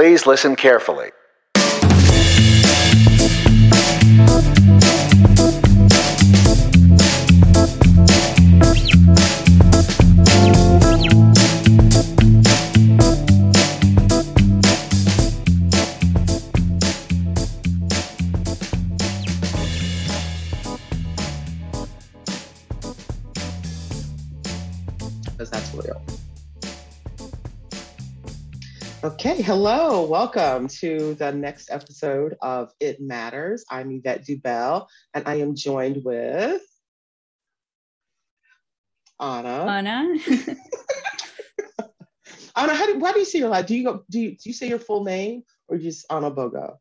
Please listen carefully. Hello, welcome to the next episode of It Matters. I'm Yvette Dubell, and I am joined with Anna. Anna. Anna, how do, why do you say your last? Do you go? Do you, do you say your full name or just Anna Bogo?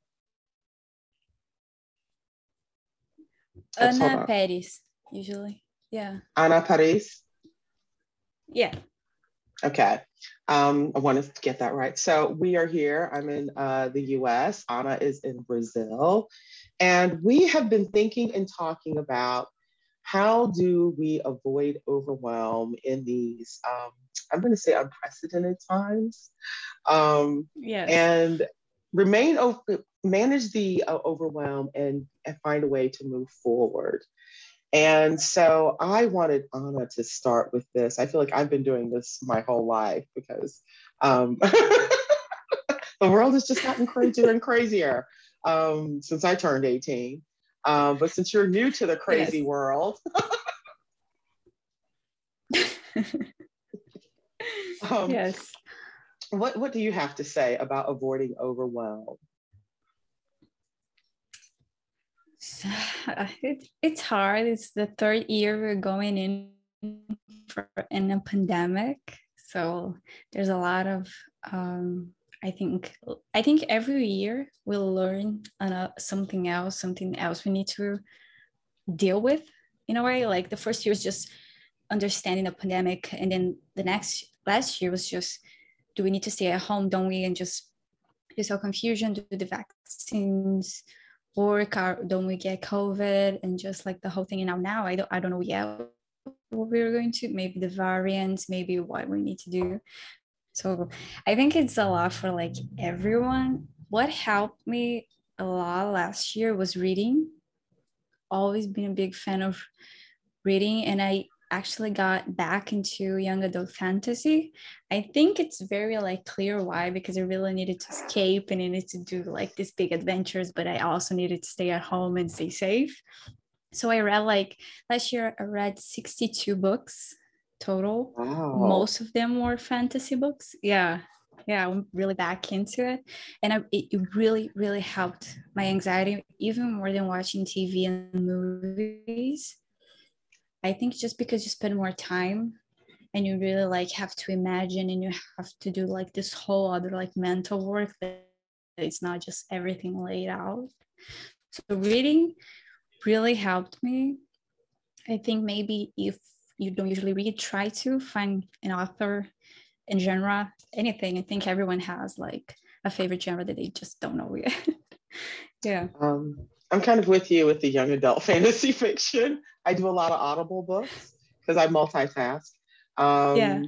On. Paris, usually. Yeah. Anna Paris. Yeah. Okay. Um, I wanted to get that right. So we are here. I'm in uh, the US. Anna is in Brazil. And we have been thinking and talking about how do we avoid overwhelm in these, um, I'm going to say unprecedented times, um, Yes. and remain, manage the uh, overwhelm and, and find a way to move forward. And so I wanted Anna to start with this. I feel like I've been doing this my whole life because um, the world has just gotten crazier and crazier um, since I turned 18. Um, but since you're new to the crazy Yes. world, um, yes. what, what do you have to say about avoiding overwhelm? It, it's hard. It's the third year we're going in for in a pandemic. So there's a lot of um I think I think every year we'll learn uh, something else, something else we need to deal with in a way. Like the first year was just understanding the pandemic, and then the next last year was just do we need to stay at home, don't we? And just there's all confusion to the vaccines work or don't we get COVID and just like the whole thing. And now now I don't I don't know yet what we're going to maybe the variants, maybe what we need to do. So I think it's a lot for like everyone. What helped me a lot last year was reading. Always been a big fan of reading, and I actually got back into young adult fantasy. I think it's very like clear why because I really needed to escape and I needed to do like these big adventures, but I also needed to stay at home and stay safe. So I read like last year I read 62 books total Wow. most of them were fantasy books yeah yeah i'm really back into it and I, it, it really really helped my anxiety even more than watching tv and movies i think just because you spend more time and you really like have to imagine and you have to do like this whole other like mental work that it's not just everything laid out so reading really helped me i think maybe if you don't usually read, try to find an author in genre, anything. I think everyone has like a favorite genre that they just don't know yet. yeah. Um, I'm kind of with you with the young adult fantasy fiction. I do a lot of Audible books because I multitask. Um, Yeah.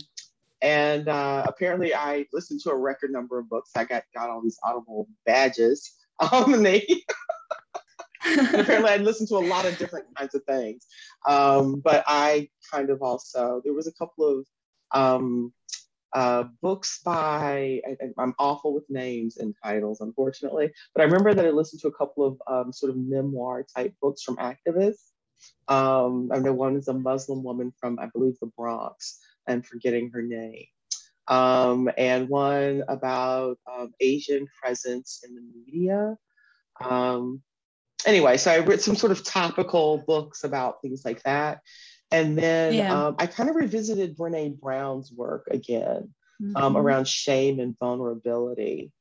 And uh, apparently, I listened to a record number of books. I got got all these Audible badges. Um, and they and apparently I listened to a lot of different kinds of things. Um, but I kind of also there was a couple of um, uh, books by I, I'm awful with names and titles, unfortunately. But I remember that I listened to a couple of um, sort of memoir type books from activists. Um, I know one is a Muslim woman from I believe the Bronx. I'm forgetting her name. Um, and one about um, Asian presence in the media. Um, anyway, so I read some sort of topical books about things like that. And then Yeah. um, I kind of revisited Brene Brown's work again um, Mhm. around shame and vulnerability.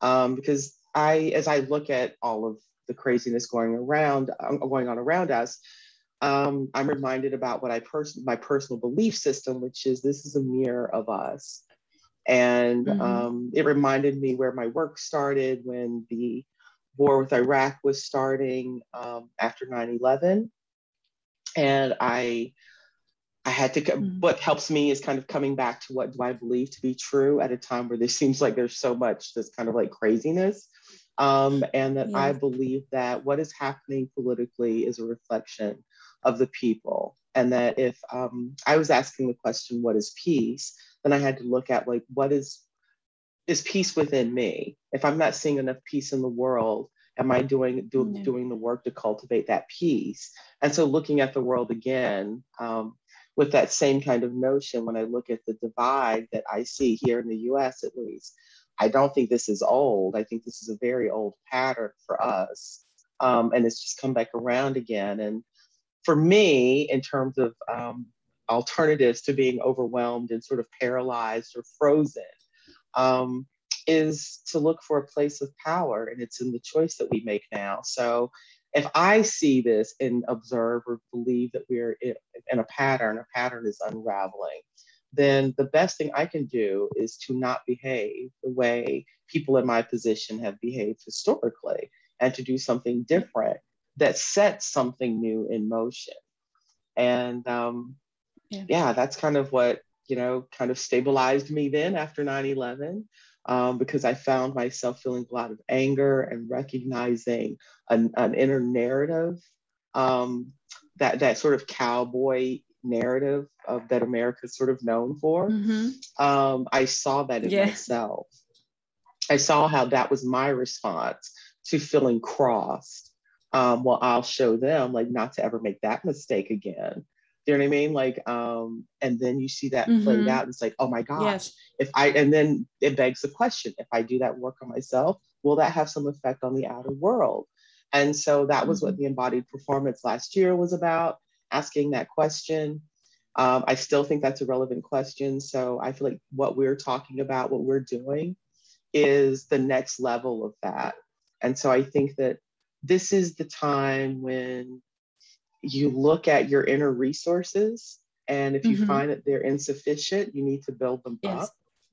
Um, because I, as I look at all of the craziness going around, um, going on around us, um, I'm reminded about what I pers- my personal belief system, which is this is a mirror of us. And Mhm. um, it reminded me where my work started when the war with Iraq was starting um, after 9 11. And I I had to, mm-hmm. what helps me is kind of coming back to what do I believe to be true at a time where there seems like there's so much this kind of like craziness. Um, and that I believe that what is happening politically is a reflection of the people. And that if um, I was asking the question, what is peace? Then I had to look at like, what is, is peace within me? If I'm not seeing enough peace in the world, am I doing do, yeah. doing the work to cultivate that peace? And so looking at the world again um, with that same kind of notion, when I look at the divide that I see here in the U.S. at least, I don't think this is old. I think this is a very old pattern for us, um, and it's just come back around again. And for me, in terms of um, alternatives to being overwhelmed and sort of paralyzed or frozen, um, is to look for a place of power, and it's in the choice that we make now. So if I see this and observe or believe that we're in, in, a pattern, a pattern is unraveling, then the best thing I can do is to not behave the way people in my position have behaved historically and to do something different that sets something new in motion. And um, yeah. yeah, that's kind of what, you know, kind of stabilized me then after 9 11 um, because I found myself feeling a lot of anger and recognizing an, an inner narrative, um, that, that sort of cowboy narrative of, that America's sort of known for. Mm-hmm. Um, I saw that in yeah. myself. I saw how that was my response to feeling crossed. Um, well, I'll show them like not to ever make that mistake again you know what I mean? Like, um, and then you see that mm-hmm. played out, and it's like, oh my gosh, yes. if I, and then it begs the question: if I do that work on myself, will that have some effect on the outer world? And so that was mm-hmm. what the embodied performance last year was about, asking that question. Um, I still think that's a relevant question. So I feel like what we're talking about, what we're doing, is the next level of that. And so I think that this is the time when you look at your inner resources and if you mm-hmm. find that they're insufficient you need to build them yes. up.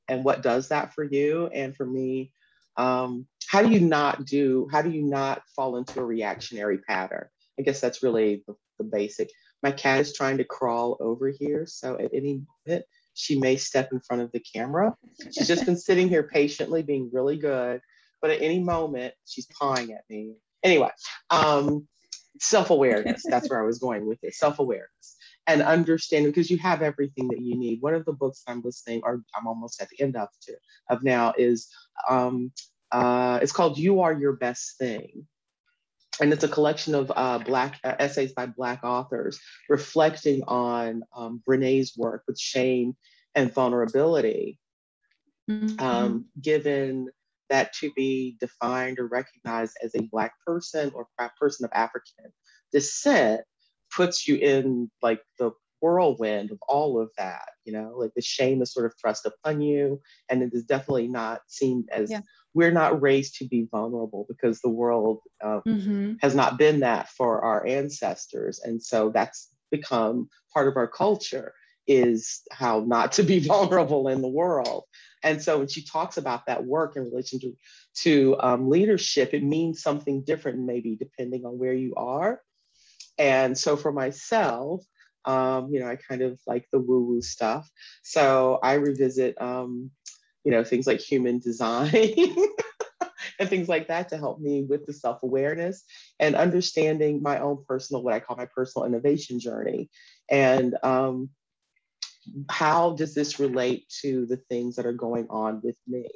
And what does that for you? And for me um, how do you not do how do you not fall into a reactionary pattern? I guess that's really the, the basic. My cat is trying to crawl over here so at any moment she may step in front of the camera. She's just been sitting here patiently being really good but at any moment she's pawing at me. Anyway um, self-awareness. That's where i was going with it self-awareness. And understanding because you have everything that you need. One of the books i'm listening or i'm almost at the end of to, of now is um, uh, it's called you are your best thing. And it's a collection of uh, black uh, essays by black authors reflecting on um, brene's work with shame and vulnerability mm-hmm. um, given that to be defined or recognized as a Black person or person of African descent puts you in like the whirlwind of all of that, you know, like the shame is sort of thrust upon you. And it is definitely not seen as yeah. we're not raised to be vulnerable because the world um, mm-hmm. has not been that for our ancestors. And so that's become part of our culture is how not to be vulnerable in the world. And so when she talks about that work in relation to, to um, leadership, it means something different, maybe depending on where you are. And so for myself, um, you know, I kind of like the woo woo stuff. So I revisit, um, you know, things like human design and things like that to help me with the self awareness and understanding my own personal, what I call my personal innovation journey. And um, how does this relate to the things that are going on with me?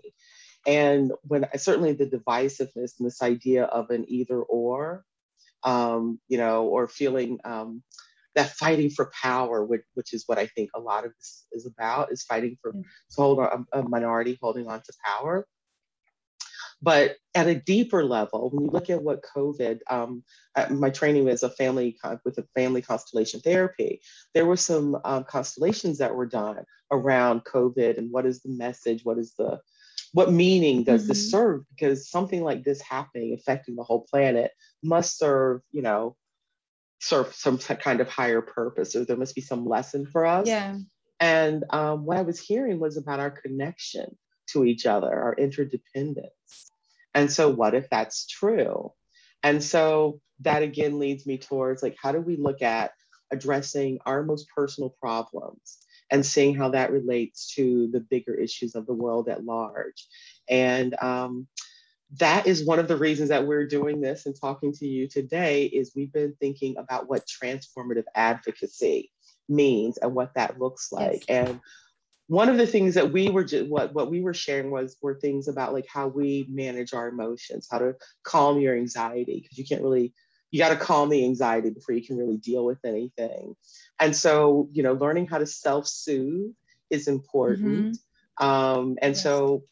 And when I certainly the divisiveness and this idea of an either or, um, you know, or feeling um, that fighting for power, which, which, is what I think a lot of this is about, is fighting for to hold a, a minority holding on to power. But at a deeper level, when you look at what COVID, um, my training was a family with a family constellation therapy. There were some um, constellations that were done around COVID and what is the message, what is the what meaning does mm-hmm. this serve? Because something like this happening, affecting the whole planet, must serve, you know, serve some kind of higher purpose, or there must be some lesson for us. Yeah. And um, what I was hearing was about our connection to each other, our interdependence. And so, what if that's true? And so, that again leads me towards like, how do we look at addressing our most personal problems and seeing how that relates to the bigger issues of the world at large. And um, that is one of the reasons that we're doing this and talking to you today is we've been thinking about what transformative advocacy means and what that looks like. Yes. And one of the things that we were what what we were sharing was were things about like how we manage our emotions, how to calm your anxiety because you can't really you got to calm the anxiety before you can really deal with anything. And so, you know, learning how to self-soothe is important. Mm-hmm. Um, and yes. so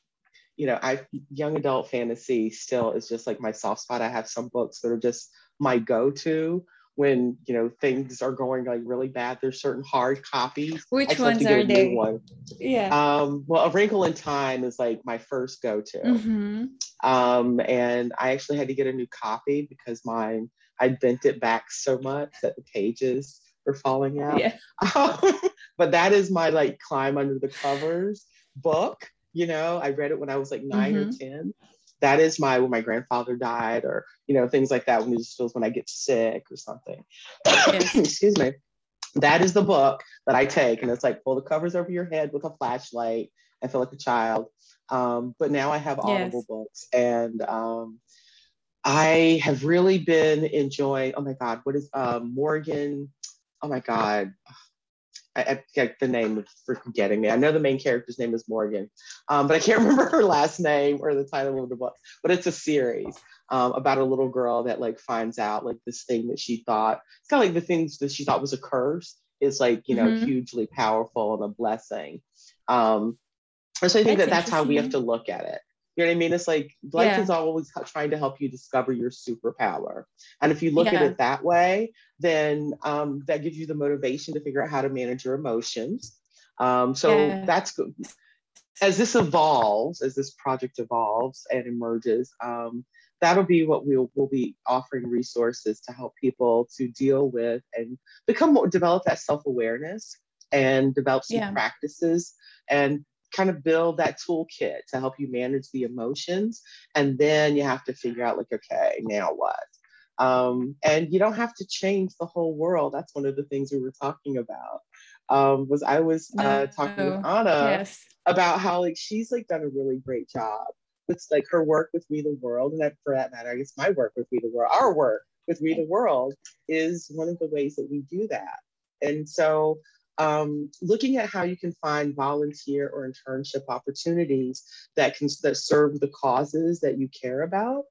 you know, I young adult fantasy still is just like my soft spot. I have some books that are just my go-to when you know things are going like really bad. There's certain hard copies. Which ones are they? One. Yeah. Um, well, A Wrinkle in Time is like my first go-to. Mm-hmm. Um, and I actually had to get a new copy because mine I bent it back so much that the pages were falling out. Yeah. but that is my like climb under the covers book you know i read it when i was like 9 mm-hmm. or 10 that is my when my grandfather died or you know things like that when it just feels when i get sick or something yes. excuse me that is the book that i take and it's like pull the covers over your head with a flashlight and feel like a child um, but now i have audible yes. books and um, i have really been enjoying oh my god what is um, morgan oh my god I, I get the name for forgetting me. I know the main character's name is Morgan, um, but I can't remember her last name or the title of the book. But it's a series um, about a little girl that like finds out like this thing that she thought it's kind of like the things that she thought was a curse is like you know mm-hmm. hugely powerful and a blessing. Um, and so I think that's that that's how we have to look at it. You know what I mean? It's like life yeah. is always trying to help you discover your superpower. And if you look yeah. at it that way, then um, that gives you the motivation to figure out how to manage your emotions. Um, so yeah. that's good. As this evolves, as this project evolves and emerges, um, that'll be what we'll, we'll be offering resources to help people to deal with and become more, develop that self-awareness and develop some practices and kind of build that toolkit to help you manage the emotions. And then you have to figure out, like, okay, now what? Um, and you don't have to change the whole world. That's one of the things we were talking about. Um, was I was uh, talking with Anna yes. about how like she's like done a really great job with like her work with We the World, and that for that matter, I guess my work with We the World, our work with We the World is one of the ways that we do that. And so um, looking at how you can find volunteer or internship opportunities that can that serve the causes that you care about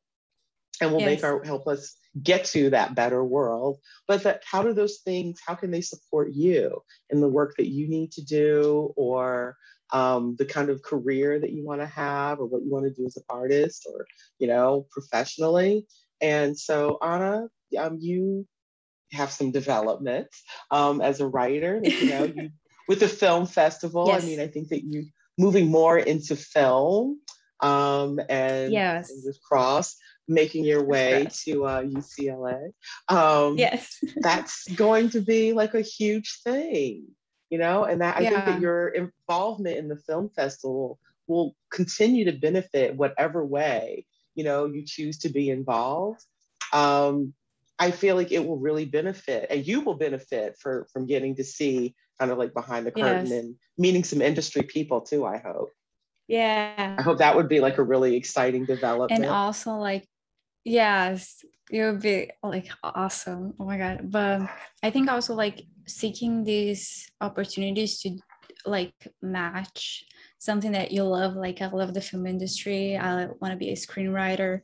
and will yes. make our help us get to that better world but that how do those things how can they support you in the work that you need to do or um, the kind of career that you want to have or what you want to do as an artist or you know professionally and so anna um, you have some developments um, as a writer. You know, you, with the film festival. Yes. I mean, I think that you moving more into film um, and yes, cross making your way to uh, UCLA. Um, yes, that's going to be like a huge thing, you know. And that I yeah. think that your involvement in the film festival will continue to benefit whatever way you know you choose to be involved. Um, I feel like it will really benefit and you will benefit for from getting to see kind of like behind the curtain yes. and meeting some industry people too, I hope. Yeah. I hope that would be like a really exciting development. And also like yes, it would be like awesome. Oh my god. But I think also like seeking these opportunities to like match something that you love like i love the film industry i want to be a screenwriter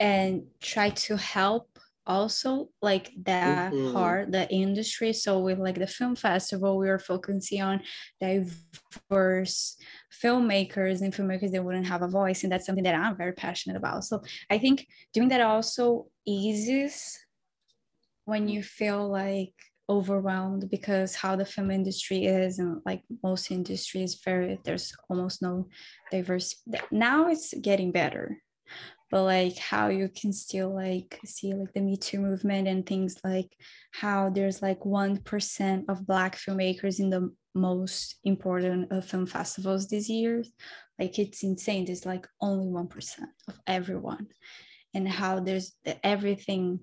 and try to help also like that mm-hmm. part the industry. So with like the film festival we are focusing on diverse filmmakers and filmmakers that wouldn't have a voice and that's something that i'm very passionate about. So i think doing that also eases when you feel like overwhelmed because how the film industry is and like most industries very there's almost no diverse now it's getting better but like how you can still like see like the me too movement and things like how there's like 1% of black filmmakers in the most important uh, film festivals this year like it's insane. There's like only 1% of everyone. And how there's the, everything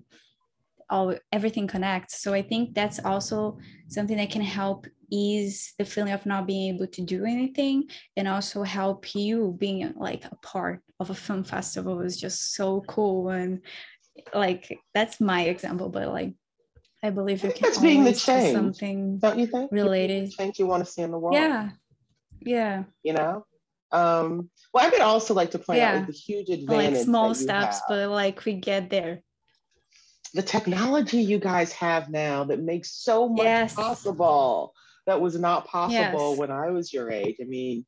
all everything connects. So i think that's also something that can help ease the feeling of not being able to do anything and also help you being like a part of a film festival is just so cool. And like that's my example but like i believe you can that's being the change something don't you think? Related. change you want to see in the world. Yeah. Yeah. You know? Um well i would also like to point yeah. out like, the huge advantage like small steps but like we get there. The technology you guys have now that makes so much yes. possible that was not possible yes. when I was your age. I mean,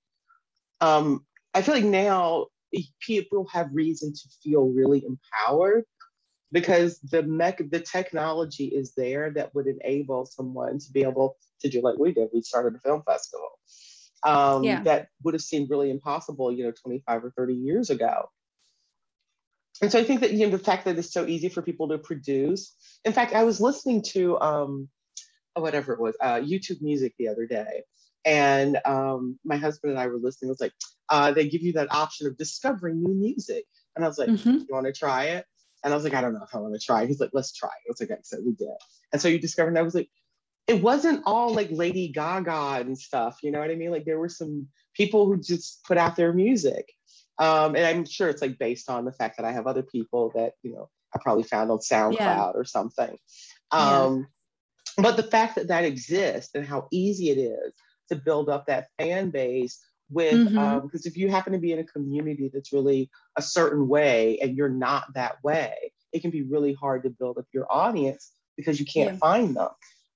um, I feel like now people have reason to feel really empowered because the mech the technology is there that would enable someone to be able to do like we did. We started a film festival. Um, yeah. that would have seemed really impossible, you know, 25 or 30 years ago. And so I think that you know the fact that it's so easy for people to produce. In fact, I was listening to um, whatever it was, uh, YouTube music the other day. And um, my husband and I were listening. It was like, uh, they give you that option of discovering new music. And I was like, mm-hmm. you want to try it? And I was like, I don't know if I want to try. He's like, let's try it. I was like, I said, we did. And so you discovered, and I was like, it wasn't all like Lady Gaga and stuff. You know what I mean? Like there were some people who just put out their music. Um, and I'm sure it's like based on the fact that I have other people that, you know, I probably found on SoundCloud yeah. or something. Um, but the fact that that exists and how easy it is to build up that fan base with because mm-hmm. um, if you happen to be in a community that's really a certain way and you're not that way it can be really hard to build up your audience because you can't yeah. find them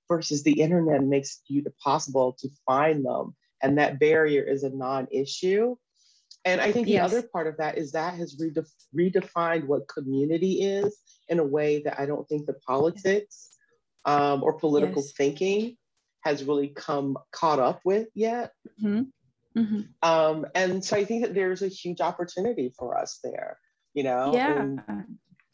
versus the internet makes you possible to find them and that barrier is a non-issue and i think the yes. other part of that is that has redef- redefined what community is in a way that i don't think the politics um, or political yes. thinking has really come caught up with yet. Mm-hmm. Mm-hmm. Um, and so I think that there's a huge opportunity for us there, you know, yeah.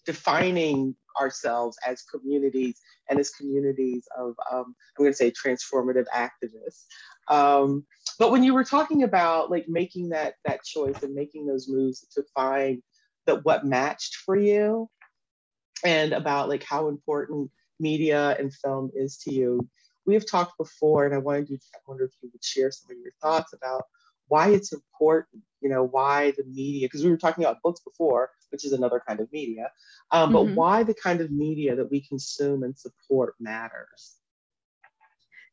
defining ourselves as communities and as communities of, um, I'm going to say transformative activists. Um, but when you were talking about like making that that choice and making those moves to find that what matched for you and about like how important media and film is to you. We have talked before, and I wanted you to, I wonder if you would share some of your thoughts about why it's important, you know, why the media, because we were talking about books before, which is another kind of media, um, but mm-hmm. why the kind of media that we consume and support matters.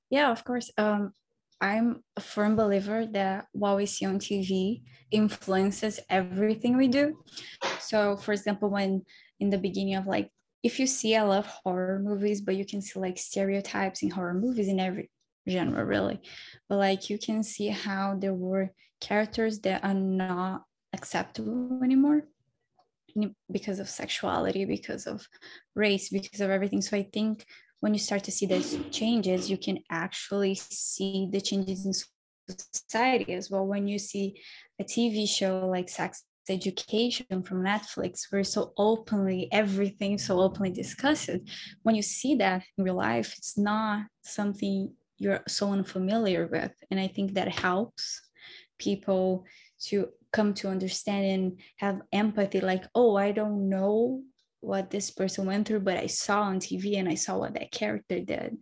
Yeah, of course. Um, I'm a firm believer that what we see on TV influences everything we do. So, for example, when in the beginning of like if you see, I love horror movies, but you can see like stereotypes in horror movies in every genre, really. But like you can see how there were characters that are not acceptable anymore because of sexuality, because of race, because of everything. So I think when you start to see those changes, you can actually see the changes in society as well. When you see a TV show like Sex education from Netflix, where so openly everything so openly discussed. When you see that in real life, it's not something you're so unfamiliar with, and I think that helps people to come to understand and have empathy. Like, oh, I don't know what this person went through, but I saw on TV and I saw what that character did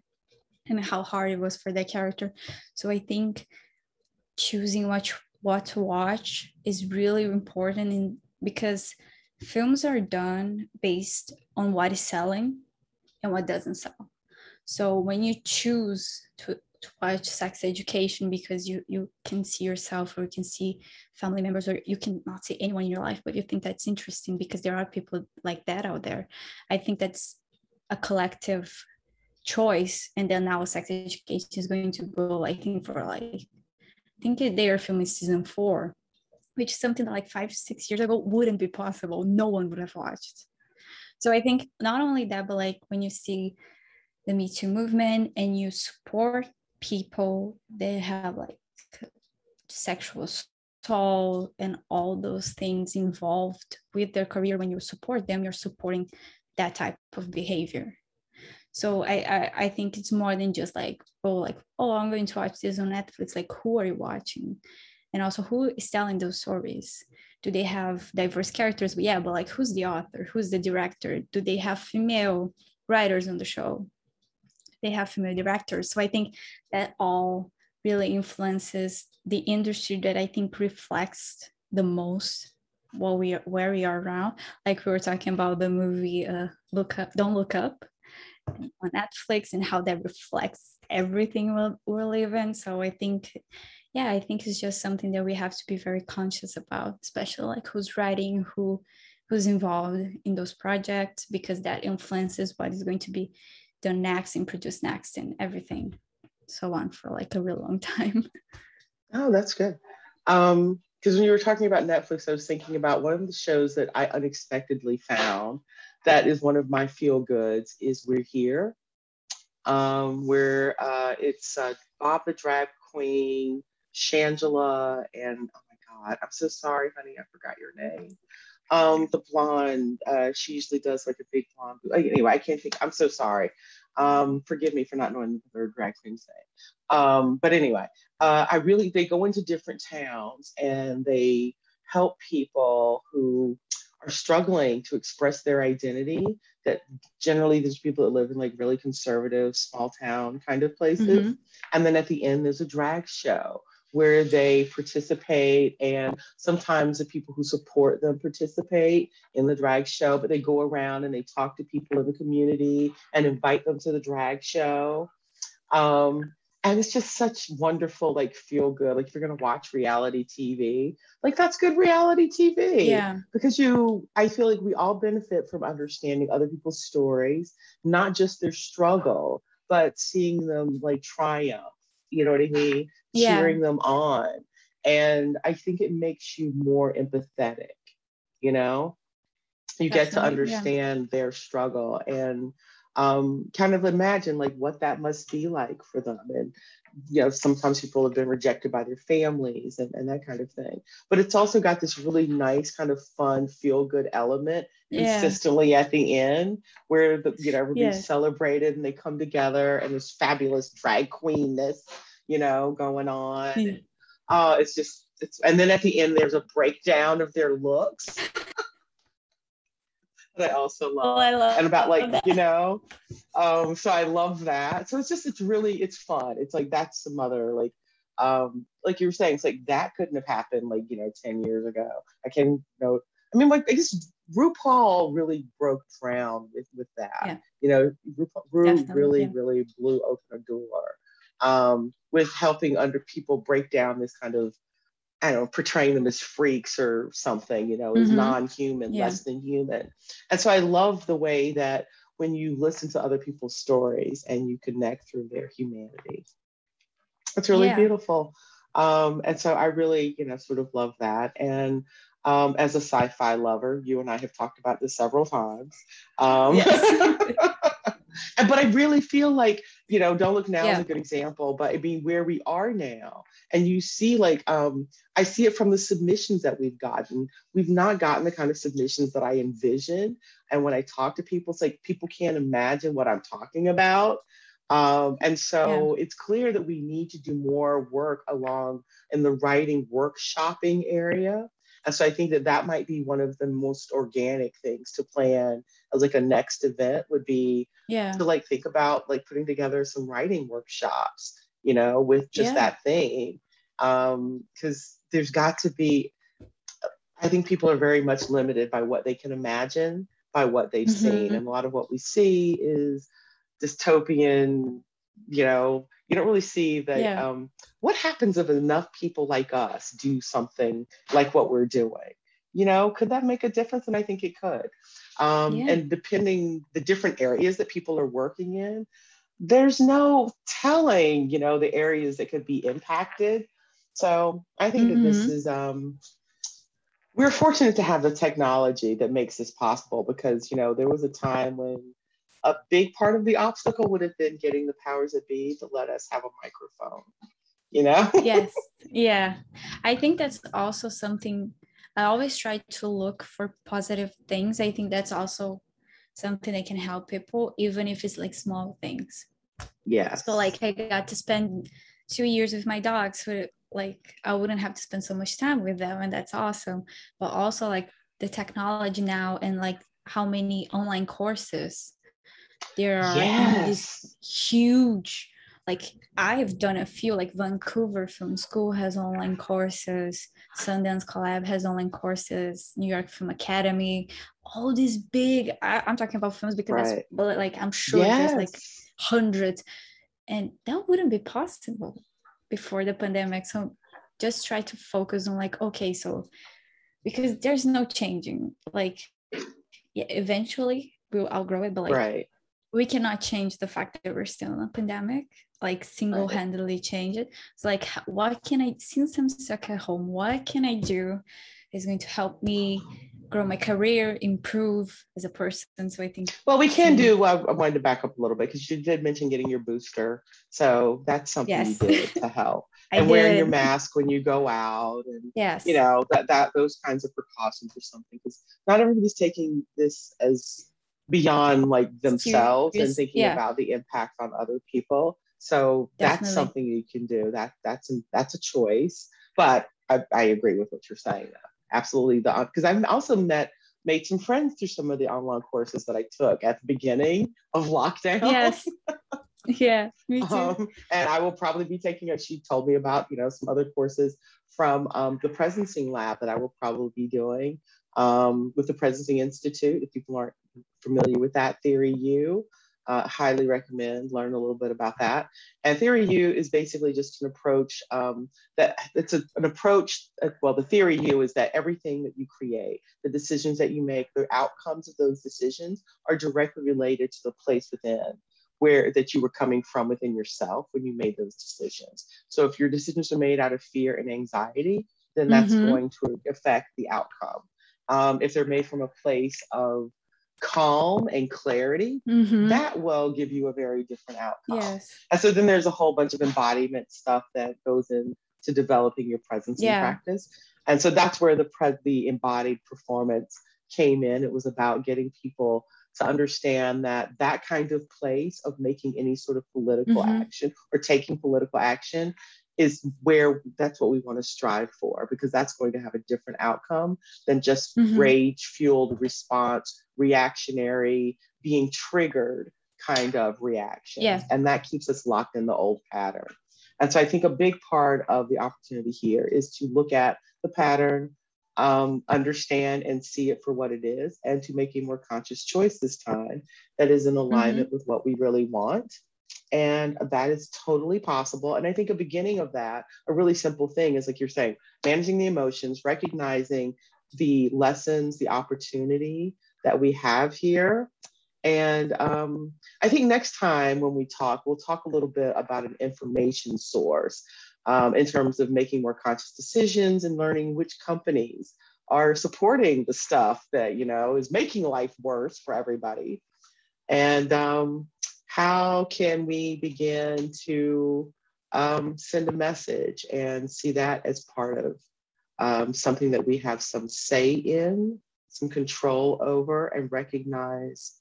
and how hard it was for that character. So I think choosing what what to watch is really important in, because films are done based on what is selling and what doesn't sell. So when you choose to, to watch sex education because you you can see yourself or you can see family members or you can not see anyone in your life, but you think that's interesting because there are people like that out there. I think that's a collective choice. And then now sex education is going to go, I think, for like think they are filming season four, which is something that like five, six years ago wouldn't be possible. No one would have watched. So I think not only that, but like when you see the Me Too movement and you support people that have like sexual assault and all those things involved with their career, when you support them, you're supporting that type of behavior. So I, I I think it's more than just like oh like oh I'm going to watch this on Netflix. Like who are you watching? And also who is telling those stories? Do they have diverse characters? Yeah, but like who's the author? Who's the director? Do they have female writers on the show they have female directors so i think that all really influences the industry that i think reflects the most what we are, where we are now like we were talking about the movie uh, look up don't look up on netflix and how that reflects everything we'll, we're living so i think yeah i think it's just something that we have to be very conscious about especially like who's writing who who's involved in those projects because that influences what is going to be done next and produced next and everything so on for like a real long time. Oh that's good. Um because when you were talking about netflix i was thinking about one of the shows that i unexpectedly found that is one of my feel goods is we're here um, where uh, it's uh, bob the drag queen Shangela, and oh my God, I'm so sorry, honey, I forgot your name. Um, the blonde, uh, she usually does like a big blonde. Anyway, I can't think. I'm so sorry. Um, forgive me for not knowing their drag queen's name. Um, but anyway, uh, I really they go into different towns and they help people who are struggling to express their identity. That generally there's people that live in like really conservative small town kind of places, mm-hmm. and then at the end there's a drag show where they participate and sometimes the people who support them participate in the drag show but they go around and they talk to people in the community and invite them to the drag show um, and it's just such wonderful like feel good like if you're going to watch reality tv like that's good reality tv yeah because you i feel like we all benefit from understanding other people's stories not just their struggle but seeing them like triumph you know what i mean yeah. cheering them on. And I think it makes you more empathetic, you know? You Definitely, get to understand yeah. their struggle and um, kind of imagine like what that must be like for them. And, you know, sometimes people have been rejected by their families and, and that kind of thing. But it's also got this really nice kind of fun, feel good element yeah. consistently at the end where the, you know, everybody's yeah. celebrated and they come together and this fabulous drag queenness you know, going on. Yeah. Uh, it's just, it's, and then at the end, there's a breakdown of their looks. that I also love. Oh, I love and about like, that. you know, um, so I love that. So it's just, it's really, it's fun. It's like, that's the mother like, um, like you were saying, it's like that couldn't have happened like, you know, 10 years ago. I can, you know, I mean, like, I guess RuPaul really broke ground with, with that. Yeah. You know, RuPaul, Ru really, yeah. really blew open a door um, with helping under people break down this kind of I don't know, portraying them as freaks or something, you know, as mm-hmm. non-human, yeah. less than human. And so I love the way that when you listen to other people's stories and you connect through their humanity. It's really yeah. beautiful. Um, and so I really, you know, sort of love that. And um, as a sci-fi lover, you and I have talked about this several times. Um, yes. but I really feel like, you know, Don't Look Now yeah. is a good example, but I mean, where we are now, and you see, like, um, I see it from the submissions that we've gotten. We've not gotten the kind of submissions that I envision. And when I talk to people, it's like people can't imagine what I'm talking about. Um, and so yeah. it's clear that we need to do more work along in the writing workshopping area. And so I think that that might be one of the most organic things to plan as like a next event would be yeah. to like think about like putting together some writing workshops, you know, with just yeah. that thing. Um, because there's got to be, I think people are very much limited by what they can imagine, by what they've mm-hmm. seen. And a lot of what we see is dystopian, you know, you don't really see that yeah. um, what happens if enough people like us do something like what we're doing you know could that make a difference and i think it could um, yeah. and depending the different areas that people are working in there's no telling you know the areas that could be impacted so i think mm-hmm. that this mm-hmm. is um, we're fortunate to have the technology that makes this possible because you know there was a time when a big part of the obstacle would have been getting the powers that be to let us have a microphone you know? Yes. Yeah. I think that's also something i always try to look for positive things. I think that's also something that can help people even if it's like small things. Yeah so like i got to spend two years with my dogs so like i wouldn't have to spend so much time with them and that's awesome. But also like the technology now and like how many online courses there are yes. these huge like I've done a few, like Vancouver Film School has online courses, Sundance Collab has online courses, New York Film Academy, all these big. I, am talking about films because right. but like I'm sure yes. there's like hundreds, and that wouldn't be possible before the pandemic. So just try to focus on like okay, so because there's no changing. Like yeah, eventually we'll outgrow it, but like right we cannot change the fact that we're still in a pandemic like single-handedly change it. It's like what can i since i'm stuck at home what can i do is going to help me grow my career improve as a person? So i think well we can do uh, i wanted to back up a little bit because you did mention getting your booster. So that's something yes. you did to help. And wearing your mask when you go out and yes. you know that that those kinds of precautions or something because not everybody's taking this as beyond like themselves and thinking yeah. about the impact on other people so Definitely. that's something you can do. That that's a, that's a choice. But I, I agree with what you're saying. Absolutely, the because I've also met made some friends through some of the online courses that I took at the beginning of lockdown. Yes. yeah, me too. Um, and I will probably be taking it. She told me about, you know, some other courses from um, the Presencing Lab that I will probably be doing um, with the Presencing Institute. If people aren't familiar with that, Theory U uh, highly recommend learn a little bit about that and theory u is basically just an approach um, that it's a, an approach uh, well the theory u is that everything that you create the decisions that you make the outcomes of those decisions are directly related to the place within where that you were coming from within yourself when you made those decisions so if your decisions are made out of fear and anxiety then that's mm-hmm. going to affect the outcome um, if they're made from a place of calm and clarity, mm-hmm. that will give you a very different outcome. Yes. And so then there's a whole bunch of embodiment stuff that goes into developing your presence yeah. practice. And so that's where the pre- the embodied performance came in. It was about getting people to understand that that kind of place of making any sort of political mm-hmm. action or taking political action is where that's what we want to strive for because that's going to have a different outcome than just mm-hmm. rage fueled response reactionary being triggered kind of reaction yeah. and that keeps us locked in the old pattern and so i think a big part of the opportunity here is to look at the pattern um, understand and see it for what it is and to make a more conscious choice this time that is in alignment mm-hmm. with what we really want and that is totally possible. And I think a beginning of that, a really simple thing is like you're saying, managing the emotions, recognizing the lessons, the opportunity that we have here. And um, I think next time when we talk, we'll talk a little bit about an information source um, in terms of making more conscious decisions and learning which companies are supporting the stuff that, you know, is making life worse for everybody. And um, how can we begin to um, send a message and see that as part of um, something that we have some say in, some control over, and recognize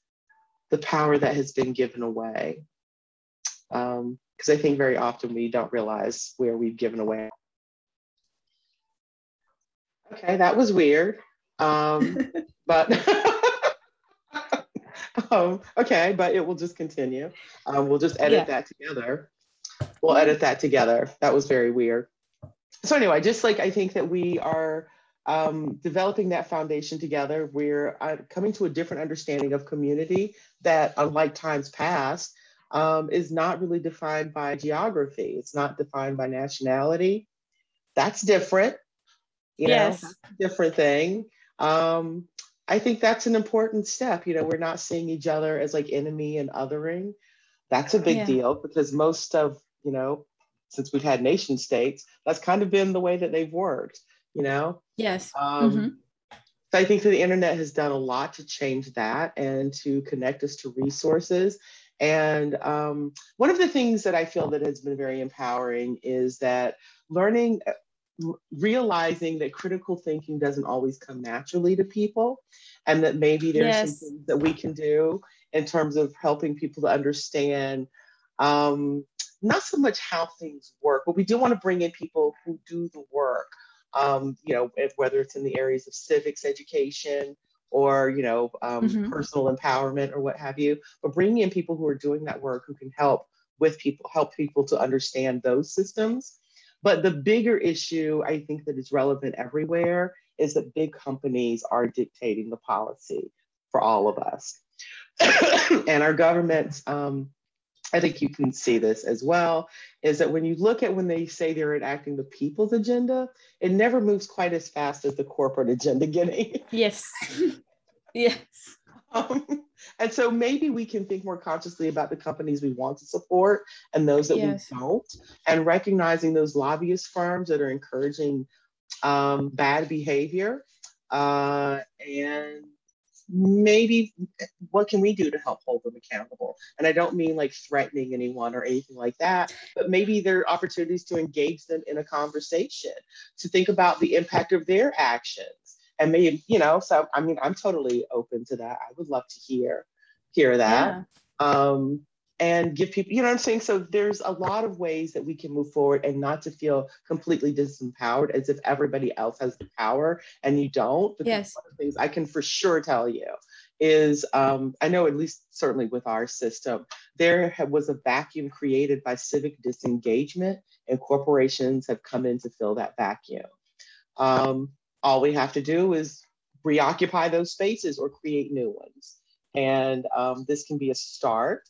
the power that has been given away. Because um, I think very often we don't realize where we've given away. Okay, that was weird. Um, but um, okay, but it will just continue. Um, we'll just edit yeah. that together. We'll edit that together. That was very weird. So anyway, just like I think that we are um, developing that foundation together, we're uh, coming to a different understanding of community that, unlike times past, um, is not really defined by geography. It's not defined by nationality. That's different. You yes. know, different thing. Um, I think that's an important step. You know, we're not seeing each other as like enemy and othering. That's a big yeah. deal because most of, you know, since we've had nation states, that's kind of been the way that they've worked, you know? Yes. Um, mm-hmm. So I think that the internet has done a lot to change that and to connect us to resources. And um, one of the things that I feel that has been very empowering is that learning realizing that critical thinking doesn't always come naturally to people and that maybe there's yes. some things that we can do in terms of helping people to understand um, not so much how things work but we do want to bring in people who do the work um, you know whether it's in the areas of civics education or you know um, mm-hmm. personal empowerment or what have you but bringing in people who are doing that work who can help with people help people to understand those systems but the bigger issue i think that is relevant everywhere is that big companies are dictating the policy for all of us and our governments um, I think you can see this as well, is that when you look at when they say they're enacting the people's agenda, it never moves quite as fast as the corporate agenda getting. Yes. yes. Um, and so maybe we can think more consciously about the companies we want to support and those that yes. we don't, and recognizing those lobbyist firms that are encouraging um, bad behavior uh, and maybe what can we do to help hold them accountable? And I don't mean like threatening anyone or anything like that, but maybe there are opportunities to engage them in a conversation, to think about the impact of their actions. And maybe, you know, so I mean, I'm totally open to that. I would love to hear hear that. Yeah. Um, and give people, you know what I'm saying? So there's a lot of ways that we can move forward and not to feel completely disempowered as if everybody else has the power and you don't. But yes. one of the things I can for sure tell you is um, I know at least certainly with our system, there was a vacuum created by civic disengagement and corporations have come in to fill that vacuum. Um, all we have to do is reoccupy those spaces or create new ones. And um, this can be a start.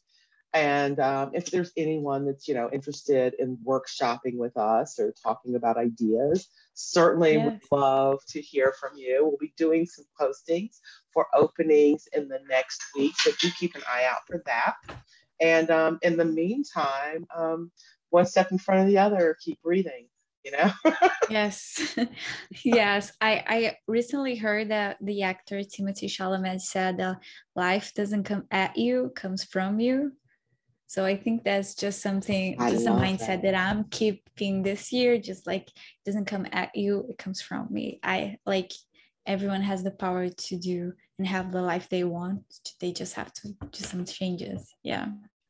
And um, if there's anyone that's you know interested in workshopping with us or talking about ideas, certainly yes. would love to hear from you. We'll be doing some postings for openings in the next week, so do keep an eye out for that. And um, in the meantime, um, one step in front of the other, keep breathing. You know. yes, yes. I I recently heard that the actor Timothée Chalamet said, uh, "Life doesn't come at you, comes from you." So I think that's just something, I just a mindset that. that. I'm keeping this year. Just like it doesn't come at you, it comes from me. I like everyone has the power to do and have the life they want. They just have to do some changes. Yeah.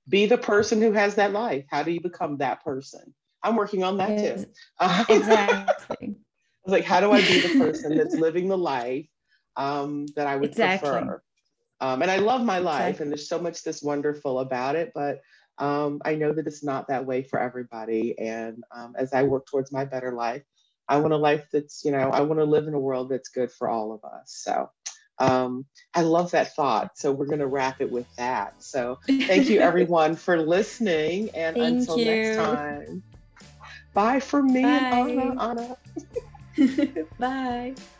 Be the person who has that life. How do you become that person? I'm working on that too. exactly. I was like, how do I be the person that's living the life um, that I would exactly. prefer? Um, and I love my life, and there's so much that's wonderful about it. But um, I know that it's not that way for everybody. And um, as I work towards my better life, I want a life that's, you know, I want to live in a world that's good for all of us. So um, I love that thought. So we're going to wrap it with that. So thank you, everyone, for listening. And thank until you. next time, bye for me bye. and Anna. Anna. bye.